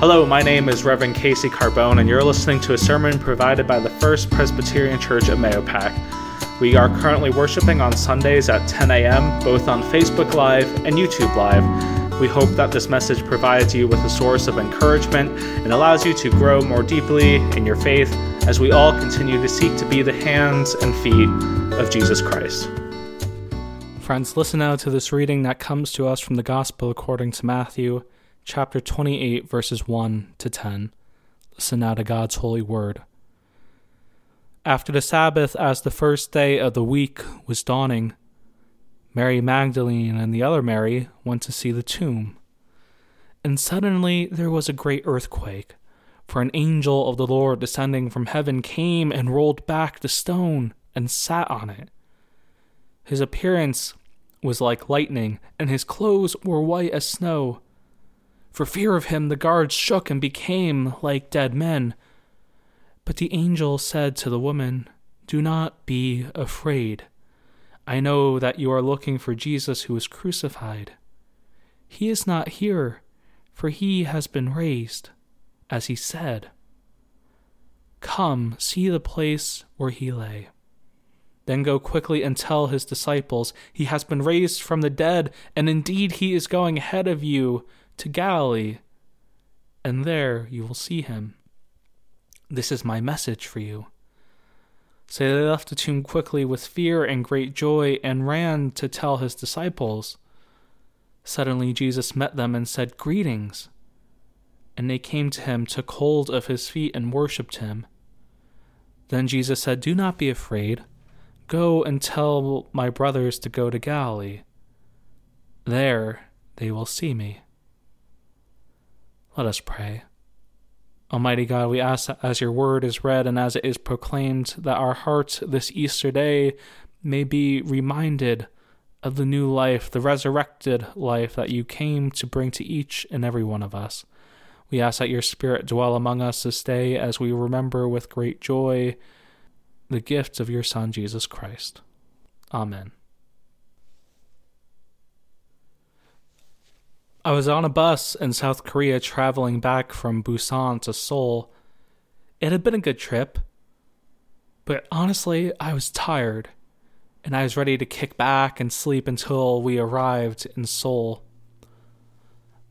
Hello, my name is Reverend Casey Carbone, and you're listening to a sermon provided by the First Presbyterian Church at Mahopac. We are currently worshiping on Sundays at 10 a.m., both on Facebook Live and YouTube Live. We hope that this message provides you with a source of encouragement and allows you to grow more deeply in your faith as we all continue to seek to be the hands and feet of Jesus Christ. Friends, listen now to this reading that comes to us from the Gospel according to Matthew, chapter 28, verses 1 to 10. Listen now to God's holy word. After the Sabbath, as the first day of the week was dawning, Mary Magdalene and the other Mary went to see the tomb. And suddenly there was a great earthquake, for an angel of the Lord descending from heaven came and rolled back the stone and sat on it. His appearance was like lightning, and his clothes were white as snow. For fear of him, the guards shook and became like dead men. But the angel said to the woman, Do not be afraid. I know that you are looking for Jesus who was crucified. He is not here, for he has been raised, as he said. Come, see the place where he lay. Then go quickly and tell his disciples, He has been raised from the dead, and indeed he is going ahead of you to Galilee, and there you will see him. This is my message for you. So they left the tomb quickly with fear and great joy and ran to tell his disciples. Suddenly Jesus met them and said, Greetings. And they came to him, took hold of his feet, and worshipped him. Then Jesus said, Do not be afraid. Go and tell my brothers to go to Galilee. There they will see me. Let us pray. Almighty God, we ask that as your word is read and as it is proclaimed, that our hearts this Easter day may be reminded of the new life, the resurrected life that you came to bring to each and every one of us. We ask that your Spirit dwell among us this day as we remember with great joy the gift of your Son, Jesus Christ. Amen. I was on a bus in South Korea traveling back from Busan to Seoul. It had been a good trip, but honestly, I was tired and I was ready to kick back and sleep until we arrived in Seoul.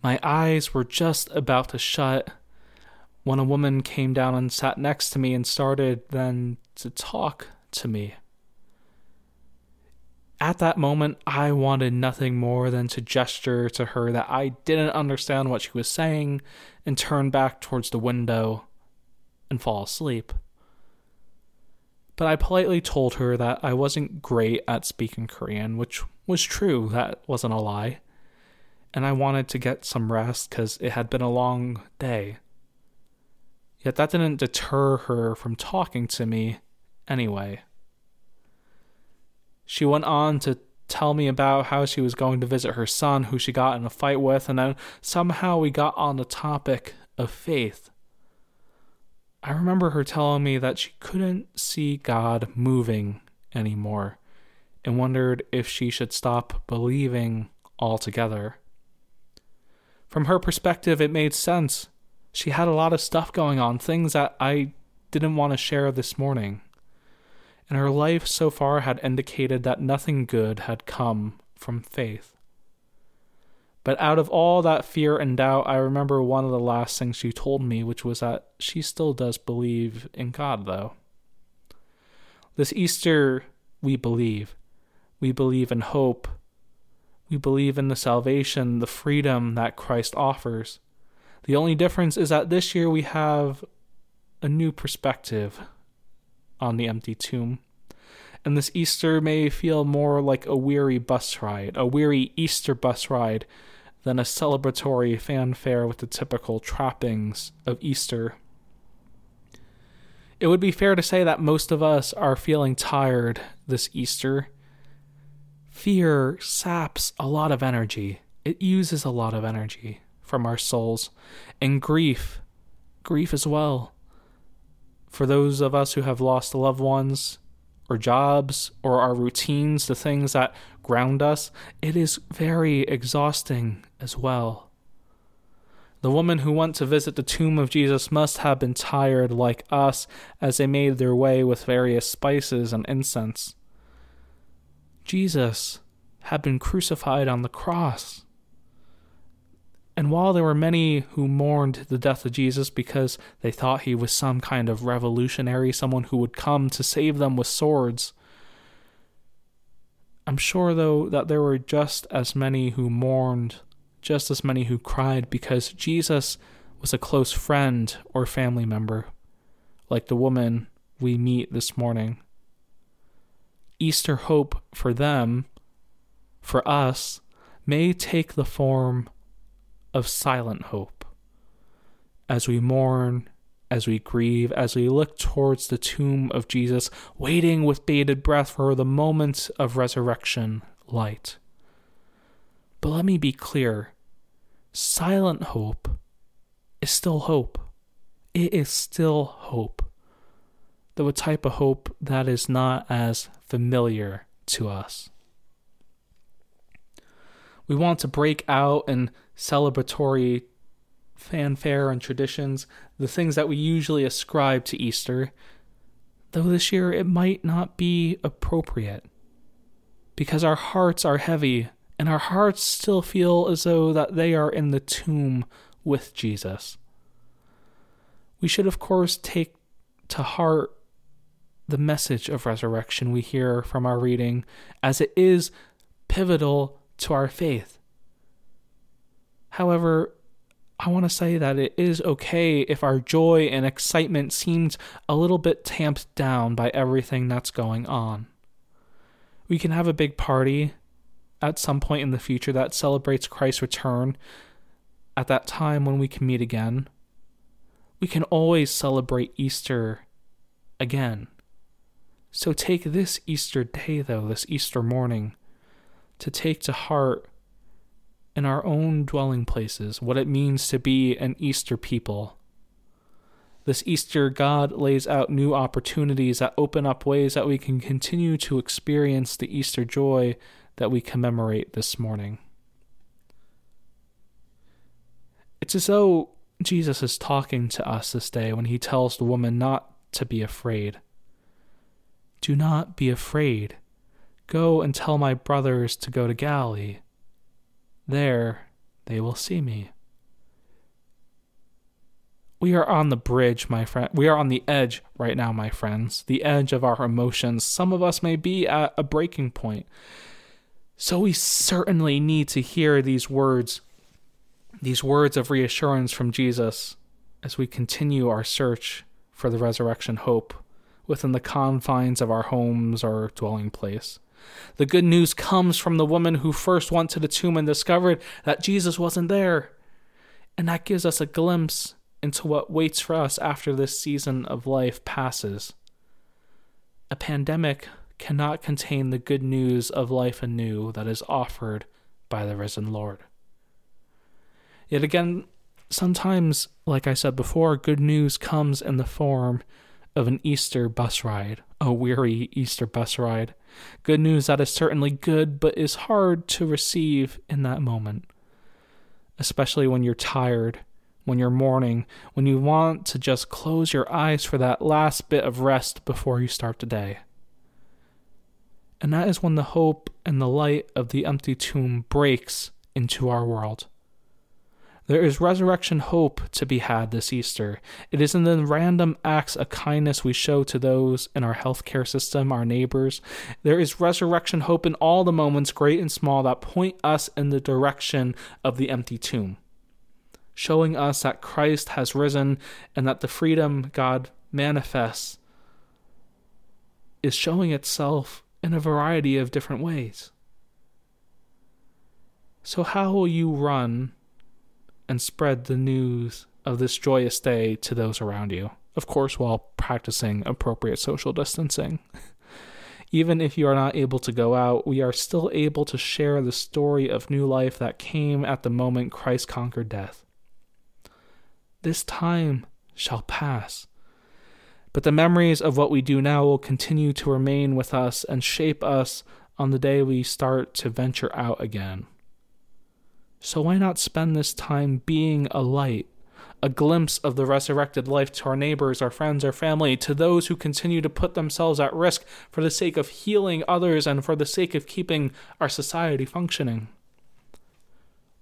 My eyes were just about to shut when a woman came down and sat next to me and started then to talk to me. At that moment, I wanted nothing more than to gesture to her that I didn't understand what she was saying and turn back towards the window and fall asleep. But I politely told her that I wasn't great at speaking Korean, which was true, that wasn't a lie. And I wanted to get some rest because it had been a long day. Yet that didn't deter her from talking to me anyway. She went on to tell me about how she was going to visit her son, who she got in a fight with, and then somehow we got on the topic of faith. I remember her telling me that she couldn't see God moving anymore and wondered if she should stop believing altogether. From her perspective, it made sense. She had a lot of stuff going on, things that I didn't want to share this morning and her life so far had indicated that nothing good had come from faith. But out of all that fear and doubt, I remember one of the last things she told me, which was that she still does believe in God, though. This Easter, we believe. We believe in hope. We believe in the salvation, the freedom that Christ offers. The only difference is that this year we have a new perspective on the empty tomb. And this Easter may feel more like a weary bus ride, a weary Easter bus ride, than a celebratory fanfare with the typical trappings of Easter. It would be fair to say that most of us are feeling tired this Easter. Fear saps a lot of energy, it uses a lot of energy from our souls, and grief, grief as well for those of us who have lost loved ones or jobs or our routines, the things that ground us, it is very exhausting as well. The woman who went to visit the tomb of Jesus must have been tired like us as they made their way with various spices and incense. Jesus had been crucified on the cross. And while there were many who mourned the death of Jesus because they thought he was some kind of revolutionary, someone who would come to save them with swords, I'm sure, though, that there were just as many who mourned, just as many who cried because Jesus was a close friend or family member, like the woman we meet this morning. Easter hope for them, for us, may take the form of silent hope. As we mourn, as we grieve, as we look towards the tomb of Jesus, waiting with bated breath for the moment of resurrection light. But let me be clear silent hope is still hope. It is still hope, though a type of hope that is not as familiar to us. We want to break out in celebratory fanfare and traditions, the things that we usually ascribe to Easter, though this year it might not be appropriate. Because our hearts are heavy, and our hearts still feel as though that they are in the tomb with Jesus. We should of course take to heart the message of resurrection we hear from our reading, as it is pivotal to our faith. However, I want to say that it is okay if our joy and excitement seems a little bit tamped down by everything that's going on. We can have a big party at some point in the future that celebrates Christ's return at that time when we can meet again. We can always celebrate Easter again. So take this Easter day, though, this Easter morning, to take to heart in our own dwelling places what it means to be an Easter people. This Easter, God lays out new opportunities that open up ways that we can continue to experience the Easter joy that we commemorate this morning. It's as though Jesus is talking to us this day when he tells the woman not to be afraid. Do not be afraid. Go and tell my brothers to go to Galilee. There they will see me. We are on the bridge, my friend. We are on the edge right now, my friends. The edge of our emotions. Some of us may be at a breaking point. So we certainly need to hear these words, these words of reassurance from Jesus as we continue our search for the resurrection hope within the confines of our homes or dwelling place. The good news comes from the woman who first went to the tomb and discovered that Jesus wasn't there. And that gives us a glimpse into what waits for us after this season of life passes. A pandemic cannot contain the good news of life anew that is offered by the risen Lord. Yet again, sometimes, like I said before, good news comes in the form of an Easter bus ride, a weary Easter bus ride. Good news that is certainly good, but is hard to receive in that moment, especially when you're tired, when you're mourning, when you want to just close your eyes for that last bit of rest before you start the day. And that is when the hope and the light of the empty tomb breaks into our world. There is resurrection hope to be had this Easter. It is in the random acts of kindness we show to those in our healthcare system, our neighbors. There is resurrection hope in all the moments, great and small, that point us in the direction of the empty tomb, showing us that Christ has risen and that the freedom God manifests is showing itself in a variety of different ways. So, how will you run? And spread the news of this joyous day to those around you, of course, while practicing appropriate social distancing. Even if you are not able to go out, we are still able to share the story of new life that came at the moment Christ conquered death. This time shall pass, but the memories of what we do now will continue to remain with us and shape us on the day we start to venture out again. So why not spend this time being a light, a glimpse of the resurrected life to our neighbors, our friends, our family, to those who continue to put themselves at risk for the sake of healing others and for the sake of keeping our society functioning?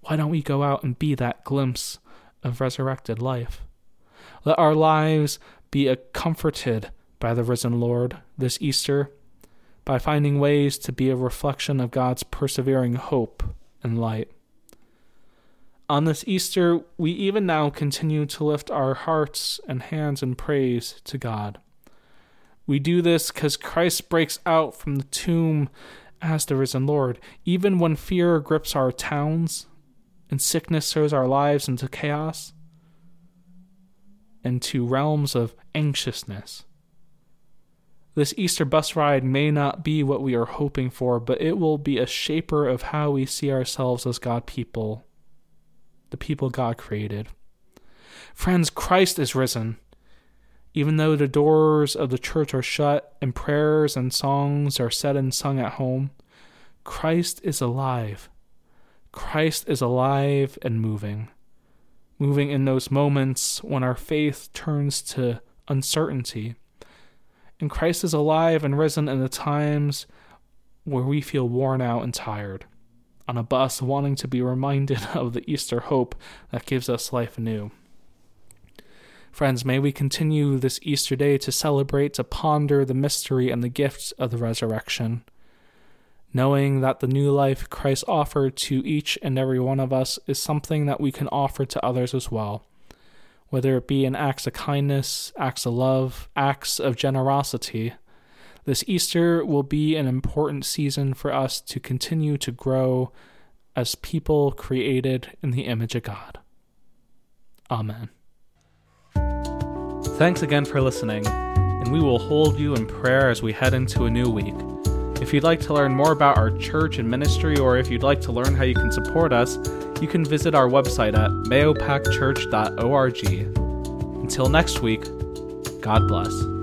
Why don't we go out and be that glimpse of resurrected life? Let our lives be comforted by the risen Lord this Easter by finding ways to be a reflection of God's persevering hope and light. On this Easter, we even now continue to lift our hearts and hands in praise to God. We do this because Christ breaks out from the tomb as the risen Lord. Even when fear grips our towns and sickness throws our lives into chaos, into realms of anxiousness. This Easter bus ride may not be what we are hoping for, but it will be a shaper of how we see ourselves as God people the people God created. Friends, Christ is risen. Even though the doors of the church are shut and prayers and songs are said and sung at home, Christ is alive. Christ is alive and moving. Moving in those moments when our faith turns to uncertainty. And Christ is alive and risen in the times where we feel worn out and tired on a bus wanting to be reminded of the Easter hope that gives us life anew. Friends, may we continue this Easter day to celebrate, to ponder the mystery and the gifts of the resurrection, knowing that the new life Christ offered to each and every one of us is something that we can offer to others as well, whether it be in acts of kindness, acts of love, acts of generosity this Easter will be an important season for us to continue to grow as people created in the image of God. Amen. Thanks again for listening, and we will hold you in prayer as we head into a new week. If you'd like to learn more about our church and ministry, or if you'd like to learn how you can support us, you can visit our website at mahopacchurch.org. Until next week, God bless.